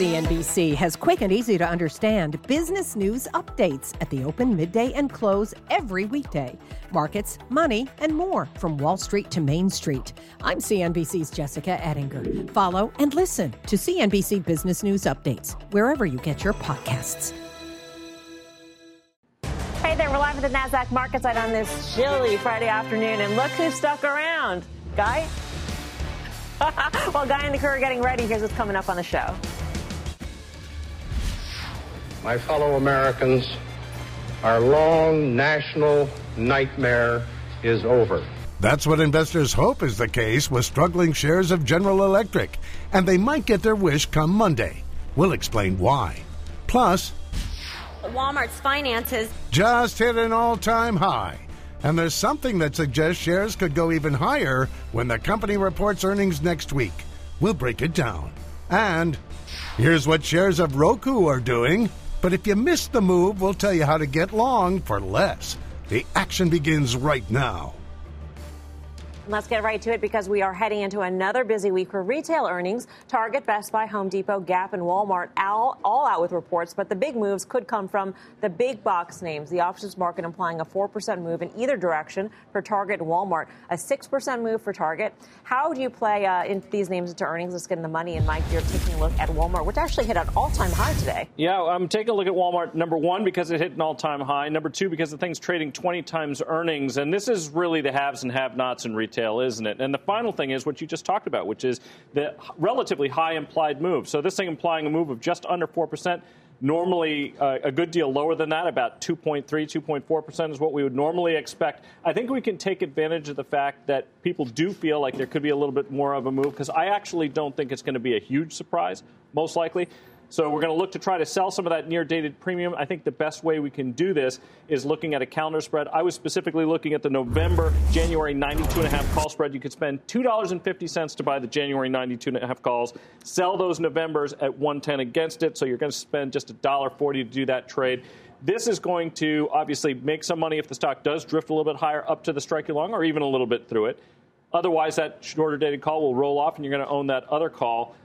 CNBC has quick and easy to understand business news updates at the open, midday, and close every weekday. Markets, money, and more from Wall Street to Main Street. I'm CNBC's Jessica Ettinger. Follow and listen to CNBC Business News Updates wherever you get your podcasts. Hey there, we're live at the NASDAQ market site on this chilly Friday afternoon, and look who stuck around. Guy? While Guy and the crew are getting ready, here's what's coming up on the show. My fellow Americans, our long national nightmare is over. That's what investors hope is the case with struggling shares of General Electric, and they might get their wish come Monday. We'll explain why. Plus, Walmart's finances just hit an all time high. And there's something that suggests shares could go even higher when the company reports earnings next week. We'll break it down. And here's what shares of Roku are doing. But if you missed the move, we'll tell you how to get long for less. The action begins right now. Let's get right to it because we are heading into another busy week for retail earnings. Target, Best Buy, Home Depot, Gap, and Walmart all, all out with reports, but the big moves could come from the big box names. The options market implying a 4% move in either direction for Target and Walmart, a 6% move for Target. How do you play uh, in these names into earnings? Let's get in the money. And Mike, you're taking a look at Walmart, which actually hit an all time high today. Yeah, I'm taking a look at Walmart, number one, because it hit an all time high. Number two, because the thing's trading 20 times earnings. And this is really the haves and have nots in retail isn't it? And the final thing is what you just talked about, which is the relatively high implied move. So this thing implying a move of just under 4%. Normally, uh, a good deal lower than that, about 2.3, 2.4% is what we would normally expect. I think we can take advantage of the fact that people do feel like there could be a little bit more of a move because I actually don't think it's going to be a huge surprise, most likely. So we're going to look to try to sell some of that near dated premium. I think the best way we can do this is looking at a calendar spread. I was specifically looking at the November January 92.5 call spread. You could spend $2.50 to buy the January 92.5 calls, sell those Novembers at 110 against it. So you're going to spend just $1.40 to do that trade. This is going to obviously make some money if the stock does drift a little bit higher up to the strike along or even a little bit through it. Otherwise, that shorter dated call will roll off and you're going to own that other call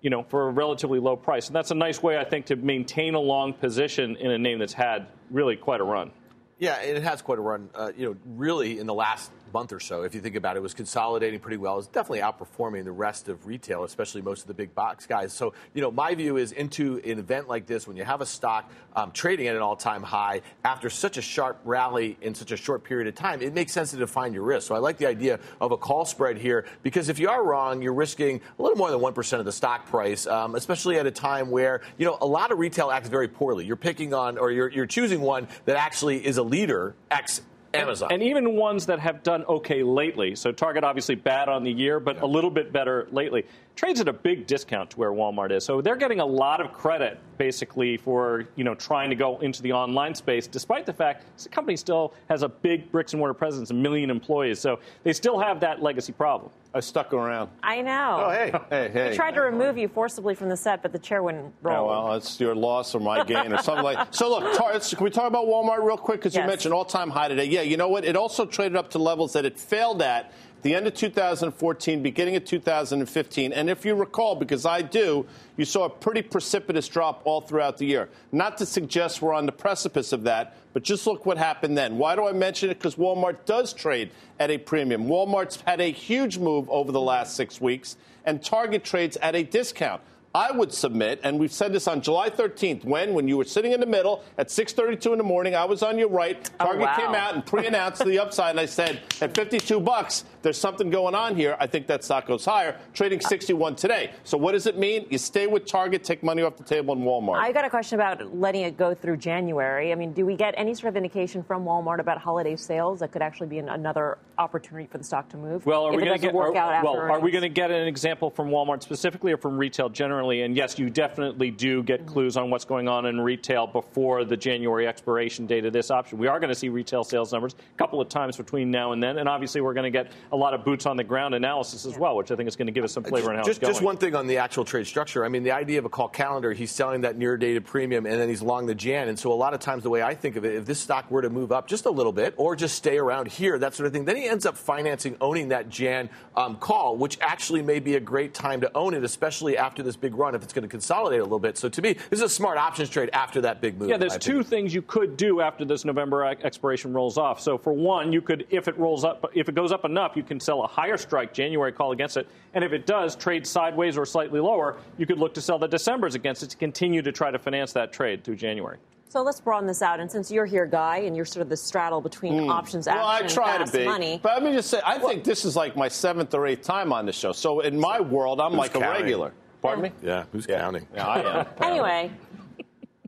you know, for a relatively low price. And that's a nice way, I think, to maintain a long position in a name that's had really quite a run. Yeah, it has quite a run. Uh, you know, really in the last month or so, if you think about it, was consolidating pretty well. It's definitely outperforming the rest of retail, especially most of the big box guys. So, you know, my view is into an event like this, when you have a stock um, trading at an all-time high after such a sharp rally in such a short period of time, it makes sense to define your risk. So I like the idea of a call spread here because if you are wrong, you're risking a little more than 1% of the stock price, um, especially at a time where, you know, a lot of retail acts very poorly. You're picking on or you're, you're choosing one that actually is a leader, X Amazon. And, and, even ones that have done okay lately. So Target obviously bad on the year, but yeah. a little bit better lately. Trades at a big discount to where Walmart is. So they're getting a lot of credit basically for, you know, trying to go into the online space despite the fact the company still has a big bricks and mortar presence, a million employees. So they still have that legacy problem. I stuck around. I know. Oh, hey, hey, hey. We tried to remove you forcibly from the set, but the chair wouldn't roll. Yeah, well, it's your loss or my gain or something like that. So, look, tar- can we talk about Walmart real quick? Because yes. you mentioned all time high today. Yeah, you know what? It also traded up to levels that it failed at the end of 2014, beginning of 2015. And if you recall, because I do, you saw a pretty precipitous drop all throughout the year. Not to suggest we're on the precipice of that, but just look what happened then. Why do I mention it? Because Walmart does trade at a premium. Walmart's had a huge move over the last six weeks, and Target trades at a discount. I would submit, and we've said this on July 13th, when when you were sitting in the middle at 6:32 in the morning, I was on your right. Oh, Target oh, wow. came out and pre-announced the upside, and I said at 52 bucks, there's something going on here. I think that stock goes higher, trading 61 today. So what does it mean? You stay with Target, take money off the table in Walmart. I got a question about letting it go through January. I mean, do we get any sort of indication from Walmart about holiday sales that could actually be an, another opportunity for the stock to move? Well, are we going to get? Are, well, are we going to get an example from Walmart specifically, or from retail generally? And yes, you definitely do get clues on what's going on in retail before the January expiration date of this option. We are going to see retail sales numbers a couple of times between now and then, and obviously we're going to get a lot of boots on the ground analysis as well, which I think is going to give us some flavor on how just, it's going. Just one thing on the actual trade structure. I mean, the idea of a call calendar, he's selling that near dated premium and then he's long the Jan. And so a lot of times the way I think of it, if this stock were to move up just a little bit or just stay around here, that sort of thing, then he ends up financing owning that Jan um, call, which actually may be a great time to own it, especially after this big run if it's going to consolidate a little bit. So to me, this is a smart options trade after that big move. Yeah, there's two things you could do after this November expiration rolls off. So for one, you could, if it rolls up, if it goes up enough, you can sell a higher strike January call against it. And if it does trade sideways or slightly lower, you could look to sell the December's against it to continue to try to finance that trade through January. So let's broaden this out. And since you're here, Guy, and you're sort of the straddle between mm. options, well, action, I try fast to be. money. But let me just say, I well, think this is like my seventh or eighth time on the show. So in my world, I'm like counting? a regular. Pardon me? Yeah, who's yeah. counting? Yeah, I am. anyway,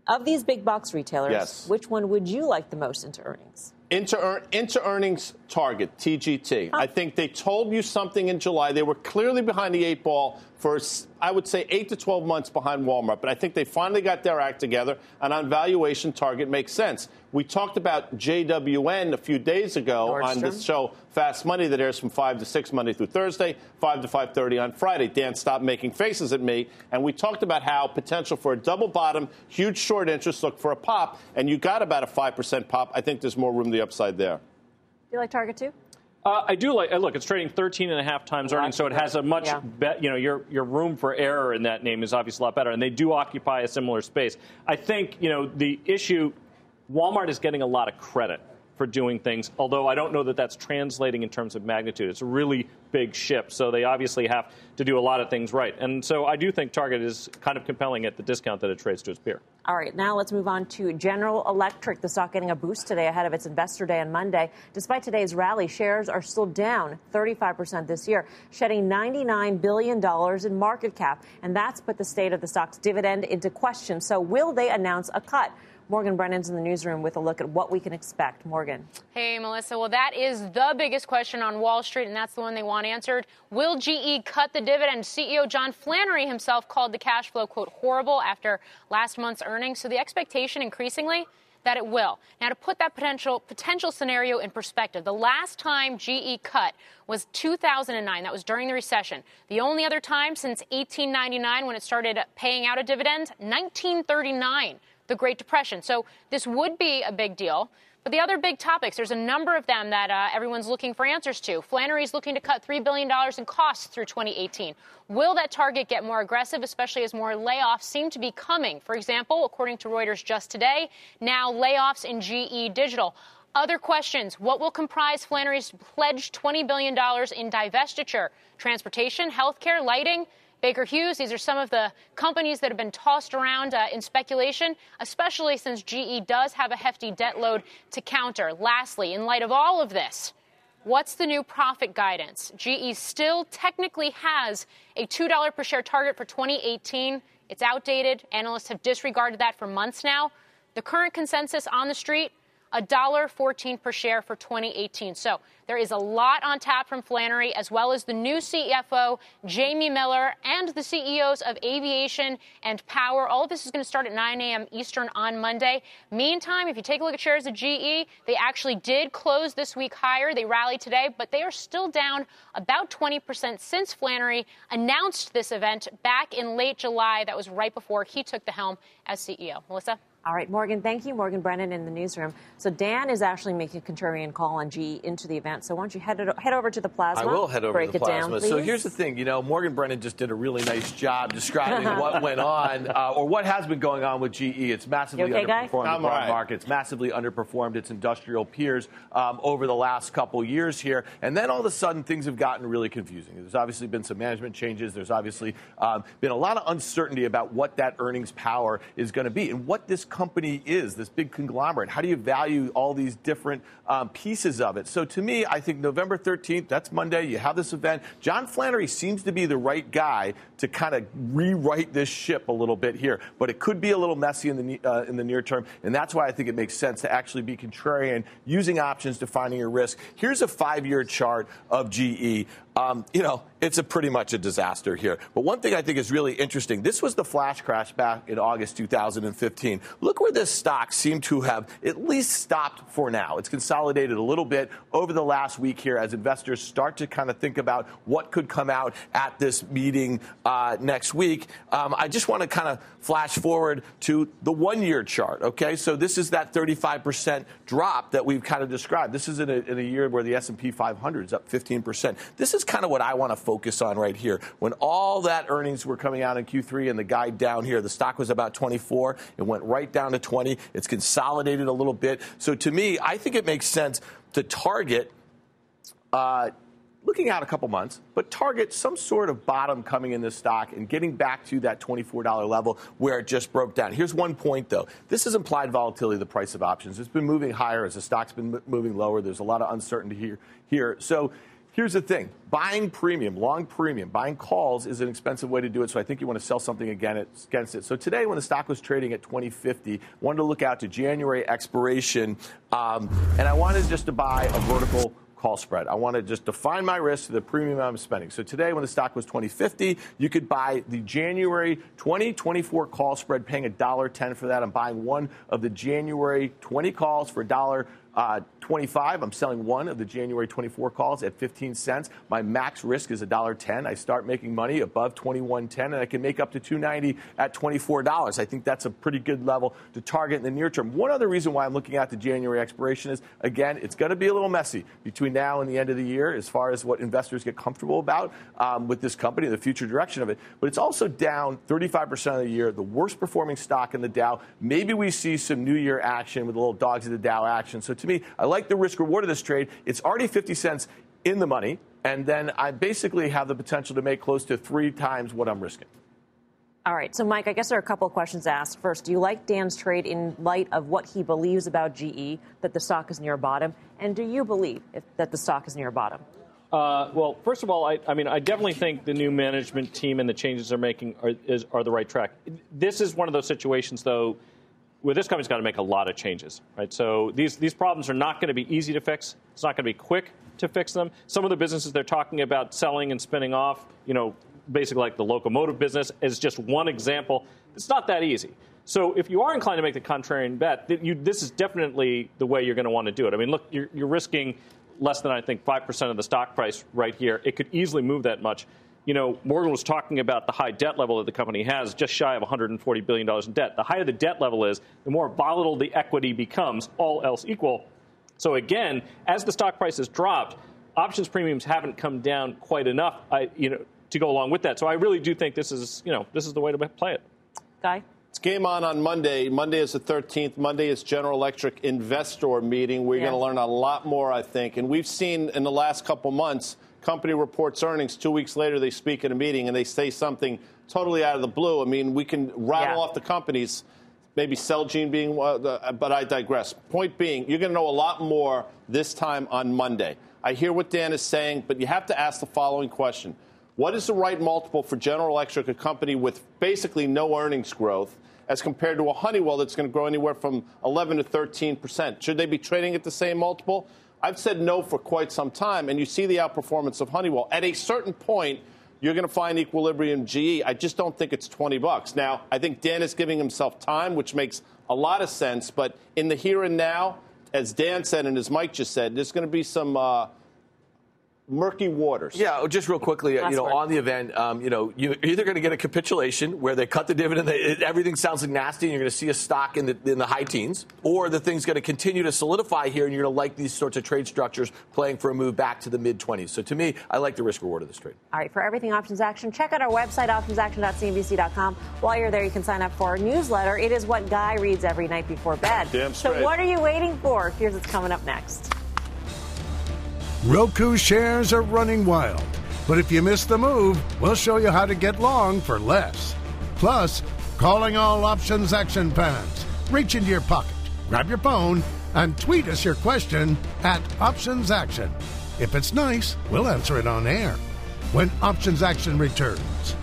of these big box retailers, yes. which one would you like the most into earnings? Into, into earnings target, TGT. I think they told you something in July. They were clearly behind the eight ball for, I would say, 8 to 12 months behind Walmart. But I think they finally got their act together, and on valuation, Target makes sense. We talked about JWN a few days ago Nordstrom. on this show, Fast Money, that airs from 5 to 6 Monday through Thursday, 5 to 5.30 on Friday. Dan stopped making faces at me, and we talked about how potential for a double bottom, huge short interest, look for a pop, and you got about a 5% pop. I think there's more room to the upside there. You like Target too? Uh, I do like. Uh, look, it's trading 13 and a half times earnings, so it has a much. Yeah. Be, you know, your your room for error in that name is obviously a lot better, and they do occupy a similar space. I think you know the issue. Walmart is getting a lot of credit for doing things, although I don't know that that's translating in terms of magnitude. It's a really big ship, so they obviously have to do a lot of things right. And so I do think Target is kind of compelling at the discount that it trades to its peer. All right, now let's move on to General Electric. The stock getting a boost today ahead of its investor day on Monday. Despite today's rally, shares are still down 35% this year, shedding $99 billion in market cap. And that's put the state of the stock's dividend into question. So, will they announce a cut? Morgan Brennan's in the newsroom with a look at what we can expect. Morgan. Hey, Melissa. Well, that is the biggest question on Wall Street, and that's the one they want answered. Will GE cut the dividend? CEO John Flannery himself called the cash flow, quote, horrible after last month's earnings. So the expectation increasingly that it will. Now, to put that potential potential scenario in perspective, the last time GE cut was 2009. That was during the recession. The only other time since 1899, when it started paying out a dividend, 1939 the Great Depression. So this would be a big deal. But the other big topics, there's a number of them that uh, everyone's looking for answers to. Flannery's looking to cut $3 billion in costs through 2018. Will that target get more aggressive, especially as more layoffs seem to be coming? For example, according to Reuters just today, now layoffs in GE Digital. Other questions. What will comprise Flannery's pledged $20 billion in divestiture? Transportation, healthcare, lighting? Baker Hughes. These are some of the companies that have been tossed around uh, in speculation, especially since GE does have a hefty debt load to counter. Lastly, in light of all of this, What's the new profit guidance? GE still technically has a $2 per share target for 2018. It's outdated. Analysts have disregarded that for months now. The current consensus on the street $1.14 per share for 2018. So there is a lot on tap from Flannery, as well as the new CFO, Jamie Miller, and the CEOs of Aviation and Power. All of this is going to start at 9 a.m. Eastern on Monday. Meantime, if you take a look at shares of GE, they actually did close this week higher. They rallied today, but they are still down about 20% since Flannery announced this event back in late July. That was right before he took the helm as CEO. Melissa? All right, Morgan, thank you. Morgan Brennan in the newsroom. So Dan is actually making a contrarian call on GE into the event. So why don't you head, it, head over to the plasma? I will head over Break to the plasma. Down, so here's the thing. You know, Morgan Brennan just did a really nice job describing what went on uh, or what has been going on with GE. It's massively okay, underperformed guy? the broad right. market. It's massively underperformed its industrial peers um, over the last couple years here. And then all of a sudden, things have gotten really confusing. There's obviously been some management changes. There's obviously um, been a lot of uncertainty about what that earnings power is going to be and what this company is is, this big conglomerate? How do you value all these different um, pieces of it? So to me, I think November 13th, that's Monday, you have this event. John Flannery seems to be the right guy to kind of rewrite this ship a little bit here, but it could be a little messy in the, uh, in the near term, and that's why I think it makes sense to actually be contrarian, using options, defining your risk. Here's a five year chart of GE. Um, you know, it's a pretty much a disaster here. But one thing I think is really interesting this was the flash crash back in August 2015. Look where this stock seemed to have at least stopped for now. It's consolidated a little bit over the last week here as investors start to kind of think about what could come out at this meeting uh, next week. Um, I just want to kind of flash forward to the one year chart, okay? So this is that 35% drop that we've kind of described. This is in a, in a year where the S&P 500 is up 15%. This is kind of what I want to focus on right here. When all that earnings were coming out in Q3 and the guide down here, the stock was about 24. It went right down to 20. It's consolidated a little bit. So to me, I think it makes sense to target uh, looking out a couple months, but target some sort of bottom coming in this stock and getting back to that $24 level where it just broke down. Here's one point, though. This is implied volatility, the price of options. It's been moving higher as the stock's been moving lower. There's a lot of uncertainty here. here. So here's the thing buying premium, long premium, buying calls is an expensive way to do it. So I think you want to sell something against it. So today, when the stock was trading at 2050, wanted to look out to January expiration, um, and I wanted just to buy a vertical call spread. I want to just define my risk to the premium I'm spending. So today, when the stock was 2050, you could buy the January 2024 call spread, paying $1.10 for that. I'm buying one of the January 20 calls for $1. Uh, 25. I'm selling one of the January 24 calls at 15 cents. My max risk is $1.10. I start making money above 21.10, and I can make up to 290 at $24. I think that's a pretty good level to target in the near term. One other reason why I'm looking at the January expiration is, again, it's going to be a little messy between now and the end of the year as far as what investors get comfortable about um, with this company, the future direction of it. But it's also down 35% of the year, the worst performing stock in the Dow. Maybe we see some New Year action with the little dogs of the Dow action. So to me, I like the risk reward of this trade. It's already 50 cents in the money, and then I basically have the potential to make close to three times what I'm risking. All right. So, Mike, I guess there are a couple of questions asked. First, do you like Dan's trade in light of what he believes about GE, that the stock is near bottom? And do you believe if, that the stock is near bottom? Uh, well, first of all, I, I, mean, I definitely think the new management team and the changes they're making are, is, are the right track. This is one of those situations, though, where this company's got to make a lot of changes, right? So these, these problems are not going to be easy to fix. It's not going to be quick to fix them. Some of the businesses they're talking about selling and spinning off, you know, basically like the locomotive business, is just one example. It's not that easy. So if you are inclined to make the contrarian bet, you, this is definitely the way you're going to want to do it. I mean, look, you're, you're risking less than I think 5% of the stock price right here. It could easily move that much you know, Morgan was talking about the high debt level that the company has, just shy of $140 billion in debt. The higher the debt level is, the more volatile the equity becomes, all else equal. So again, as the stock price has dropped, options premiums haven't come down quite enough, I, you know, to go along with that. So I really do think this is, you know, this is the way to play it. Guy? It's game on on Monday. Monday is the 13th. Monday is General Electric investor meeting. We're yeah. going to learn a lot more, I think. And we've seen in the last couple months – company reports earnings. Two weeks later, they speak at a meeting and they say something totally out of the blue. I mean, we can rattle yeah. off the companies, maybe Celgene being, uh, but I digress. Point being, you're going to know a lot more this time on Monday. I hear what Dan is saying, but you have to ask the following question. What is the right multiple for General Electric, a company with basically no earnings growth, as compared to a Honeywell that's going to grow anywhere from 11 to 13 percent? Should they be trading at the same multiple? I've said no for quite some time, and you see the outperformance of Honeywell. At a certain point, you're going to find equilibrium GE. I just don't think it's 20 bucks. Now, I think Dan is giving himself time, which makes a lot of sense. But in the here and now, as Dan said and as Mike just said, there's going to be some uh, murky waters. Yeah, just real quickly, you know, on the event, um, you know, you're either going to get a capitulation where they cut the dividend, they, everything sounds like nasty, and you're going to see a stock in the in the high teens, or the thing's going to continue to solidify here, and you're going to like these sorts of trade structures playing for a move back to the mid 20s. So to me, I like the risk reward of this trade. All right, for everything options action, check out our website optionsaction.cnbc.com. While you're there, you can sign up for our newsletter. It is what Guy reads every night before bed. Damn straight. So what are you waiting for? Here's what's coming up next. Roku shares are running wild. But if you miss the move, we'll show you how to get long for less. Plus, calling all options action fans. Reach into your pocket, grab your phone, and tweet us your question at Options Action. If it's nice, we'll answer it on air when Options Action returns.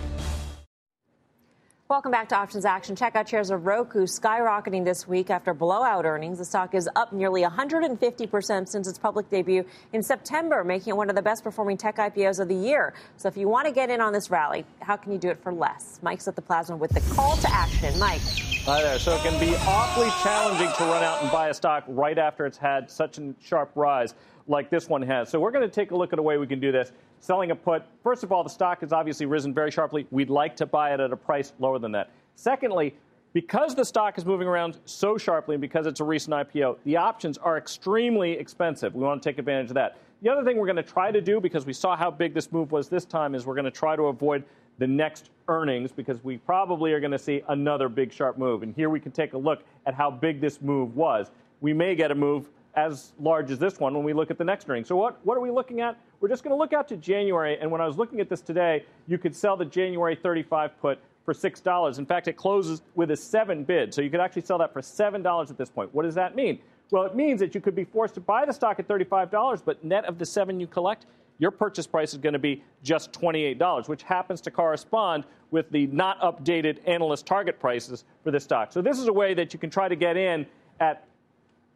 Welcome back to Options Action. Check out shares of Roku skyrocketing this week after blowout earnings. The stock is up nearly 150% since its public debut in September, making it one of the best performing tech IPOs of the year. So if you want to get in on this rally, how can you do it for less? Mike's at the plasma with the call to action. Mike. Hi there. So it can be awfully challenging to run out and buy a stock right after it's had such a sharp rise like this one has. So we're going to take a look at a way we can do this selling a put. First of all, the stock has obviously risen very sharply. We'd like to buy it at a price lower than that. Secondly, because the stock is moving around so sharply and because it's a recent IPO, the options are extremely expensive. We want to take advantage of that. The other thing we're going to try to do, because we saw how big this move was this time, is we're going to try to avoid the next earnings because we probably are going to see another big sharp move. And here we can take a look at how big this move was. We may get a move as large as this one when we look at the next earnings. So what, what are we looking at? We're just going to look out to January. And when I was looking at this today, you could sell the January 35 put for $6. In fact, it closes with a 7 bid. So you could actually sell that for $7 at this point. What does that mean? Well, it means that you could be forced to buy the stock at $35, but net of the 7 you collect, your purchase price is going to be just $28, which happens to correspond with the not updated analyst target prices for this stock. So this is a way that you can try to get in at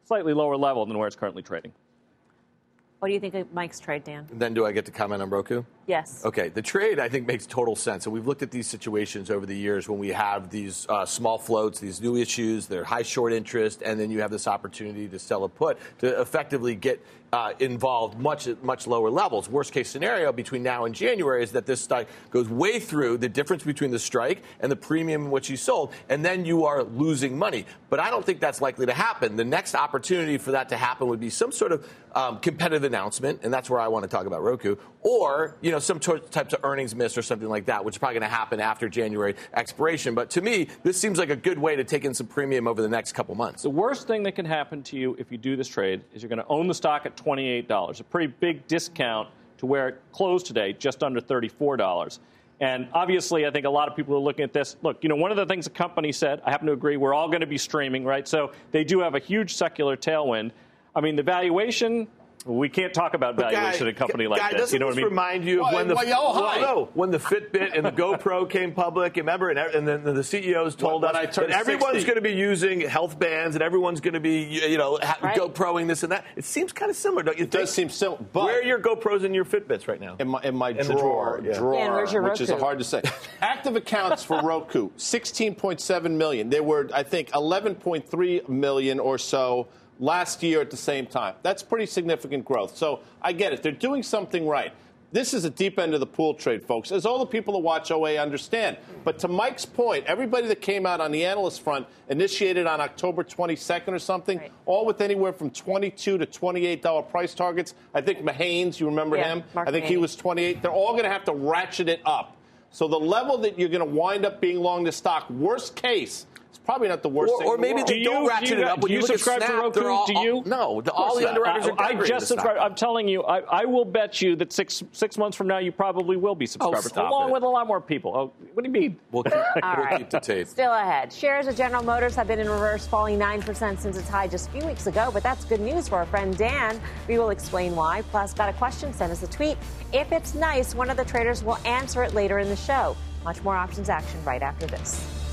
slightly lower level than where it's currently trading. What do you think of Mike's trade, Dan? Then do I get to comment on Roku? Yes. Okay. The trade, I think, makes total sense. And we've looked at these situations over the years when we have these uh, small floats, these new issues, they're high short interest, and then you have this opportunity to sell a put to effectively get uh, involved much much lower levels. Worst case scenario between now and January is that this stock goes way through the difference between the strike and the premium which you sold, and then you are losing money. But I don't think that's likely to happen. The next opportunity for that to happen would be some sort of um, competitive announcement, and that's where I want to talk about Roku, or you know some t- types of earnings miss or something like that, which is probably going to happen after January expiration. But to me, this seems like a good way to take in some premium over the next couple months. The worst thing that can happen to you if you do this trade is you're going to own the stock at $28, a pretty big discount to where it closed today, just under $34. And obviously, I think a lot of people are looking at this. Look, you know, one of the things the company said, I happen to agree, we're all going to be streaming, right? So they do have a huge secular tailwind. I mean, the valuation, we can't talk about valuation guy, of a company like guy, this. You know what I mean? remind you of Why- when the why y'all no, when the Fitbit and the GoPro came public. Remember, and, and then the CEOs told When- when us turned that everyone's going to be using health bands and everyone's going to be you know Right. GoProing this and that. It seems kind of similar, don't you It think? does seem similar, but- where are your GoPros and your Fitbits right now? in my, in my In drawer, drawer, yeah. drawer Dan, where's your which is Roku? hard to say. Active accounts for Roku, 16.7 million. There were, I think, 11.3 million or so last year at the same time. That's pretty significant growth. So I get it. They're doing something right. This is a deep end of the pool trade, folks, as all the people who watch OA understand. But to Mike's point, everybody that came out on the analyst front initiated on October 22nd or something, Right. all with anywhere from 22 to $28 price targets. I think Mahaney's, you remember Yeah, him? Mark I think he was 28. They're all going to have to ratchet it up. So the level that you're going to wind up being long the stock, worst case, probably not the worst Or, thing. or in the maybe world. they Do don't ratchet do you- it up. When do you look at subscribe to Snap, Roku? all- Do you? Oh, no, the, all course the not. underwriters are I, I just the subscribe. I'm telling you, I, I will bet you that six six months from now, you probably will be oh, subscribers, stop along it. with a lot more people. Oh, what do you mean? We'll keep, All we'll right. keep the tape. Still ahead. Shares of General Motors have been in reverse, falling 9% since its high just a few weeks ago. But that's good news for our friend Dan. We will explain why. Plus, got a question? Send us a tweet. If it's nice, one of the traders will answer it later in the show. Much more options action right after this.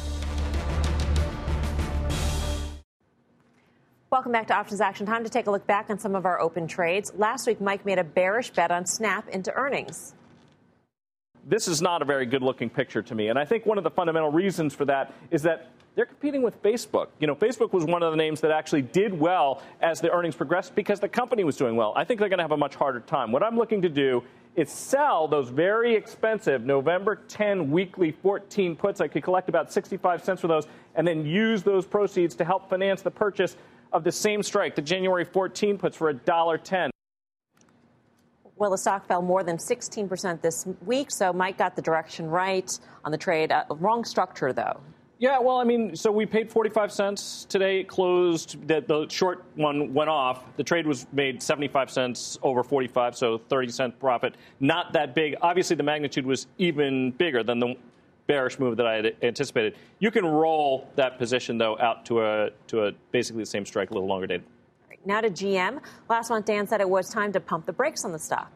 Welcome back to Options Action. Time to take a look back on some of our open trades. Last week, Mike made a bearish bet on Snap into earnings. this is not a very good looking picture to me. And I think one of the fundamental reasons for that is that they're competing with Facebook. You know, Facebook was one of the names that actually did well as the earnings progressed because the company was doing well. I think they're going to have a much harder time. What I'm looking to do is sell those very expensive November 10 weekly 14 puts. I could collect about 65 cents for those and then use those proceeds to help finance the purchase of the same strike, the January 14 puts for $1.10. Well, the stock fell more than 16% this week, so Mike got the direction right on the trade. Uh, wrong structure, though. Yeah, well, I mean, so we paid 45 cents today. It closed. The, the short one went off. The trade was made 75 cents over 45, so 30 cent profit. Not that big. Obviously, the magnitude was even bigger than the bearish move that I had anticipated. You can roll that position though out to a to a basically the same strike, a little longer dated. Now to GM. Last month, Dan said it was time to pump the brakes on the stock.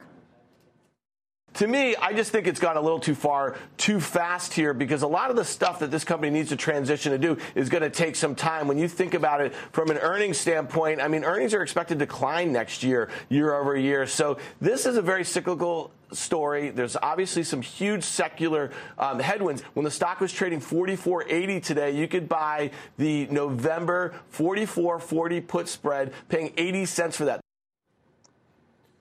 To me, I just think it's gone a little too far, too fast here because a lot of the stuff that this company needs to transition to do is going to take some time. When you think about it from an earnings standpoint, I mean, earnings are expected to decline next year, year over year. So this is a very cyclical story. There's obviously some huge secular um, headwinds. When the stock was trading 44.80 today, you could buy the November 44.40 put spread, paying 80 cents for that.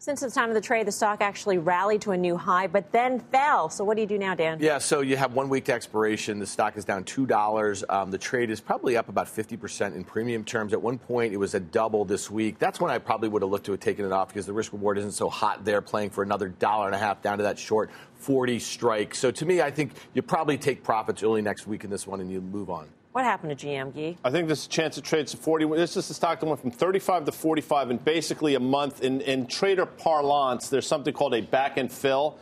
Since the time of the trade, the stock actually rallied to a new high, but then fell. So what do you do now, Dan? Yeah, so you have one week to expiration. The stock is down two dollars. Um, the trade is probably up about fifty percent in premium terms. At one point, it was a double this week. That's when I probably would have looked to have taken it off because the risk reward isn't so hot there, playing for another dollar and a half down to that short 40 strike. So to me, I think you probably take profits early next week in this one and you move on. What happened to GM, Gee? I think there's a chance it trades to 40. This is the stock that went from 35 to 45 in basically a month. In, in trader parlance, there's something called a back and fill.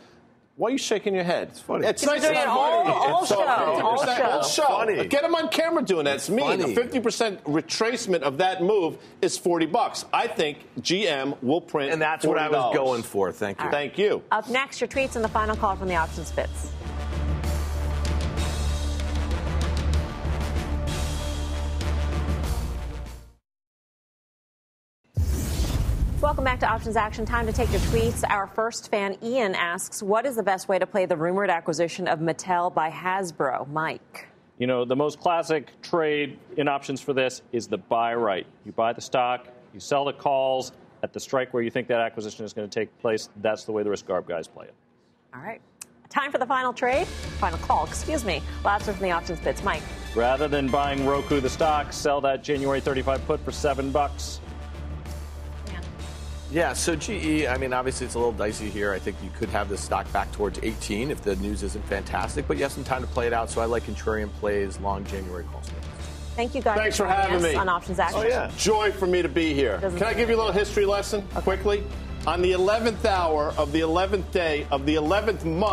Why are you shaking your head? It's funny. It's nice. It's all, all show. All show. All show. Funny. Get him on camera doing that. It's, it's mean. Funny. A 50% retracement of that move is 40 bucks. I think GM will print And that's $40. what I was going for. Thank you. Right. Thank you. Up next, your tweets and the final call from the options spits. Welcome back to Options Action. Time to take your tweets. Our first fan, Ian, asks, What is the best way to play the rumored acquisition of Mattel by Hasbro? Mike. You know, the most classic trade in options for this is the buy right. You buy the stock, you sell the calls at the strike where you think that acquisition is going to take place. That's the way the risk arb guys play it. All right. Time for the final trade, final call, excuse me. Last one from the options pits. Mike. Rather than buying Roku the stock, sell that January 35 put for seven bucks. Yeah, so GE, I mean, obviously it's a little dicey here. I think you could have this stock back towards 18 if the news isn't fantastic, but you have some time to play it out. So I like contrarian plays, long January calls. Thank you guys. Thanks for, for having me on Options Action. Oh yeah, joy for me to be here. Doesn't Can I give you a little history lesson okay. quickly? On the 11th hour of the 11th day of the 11th month.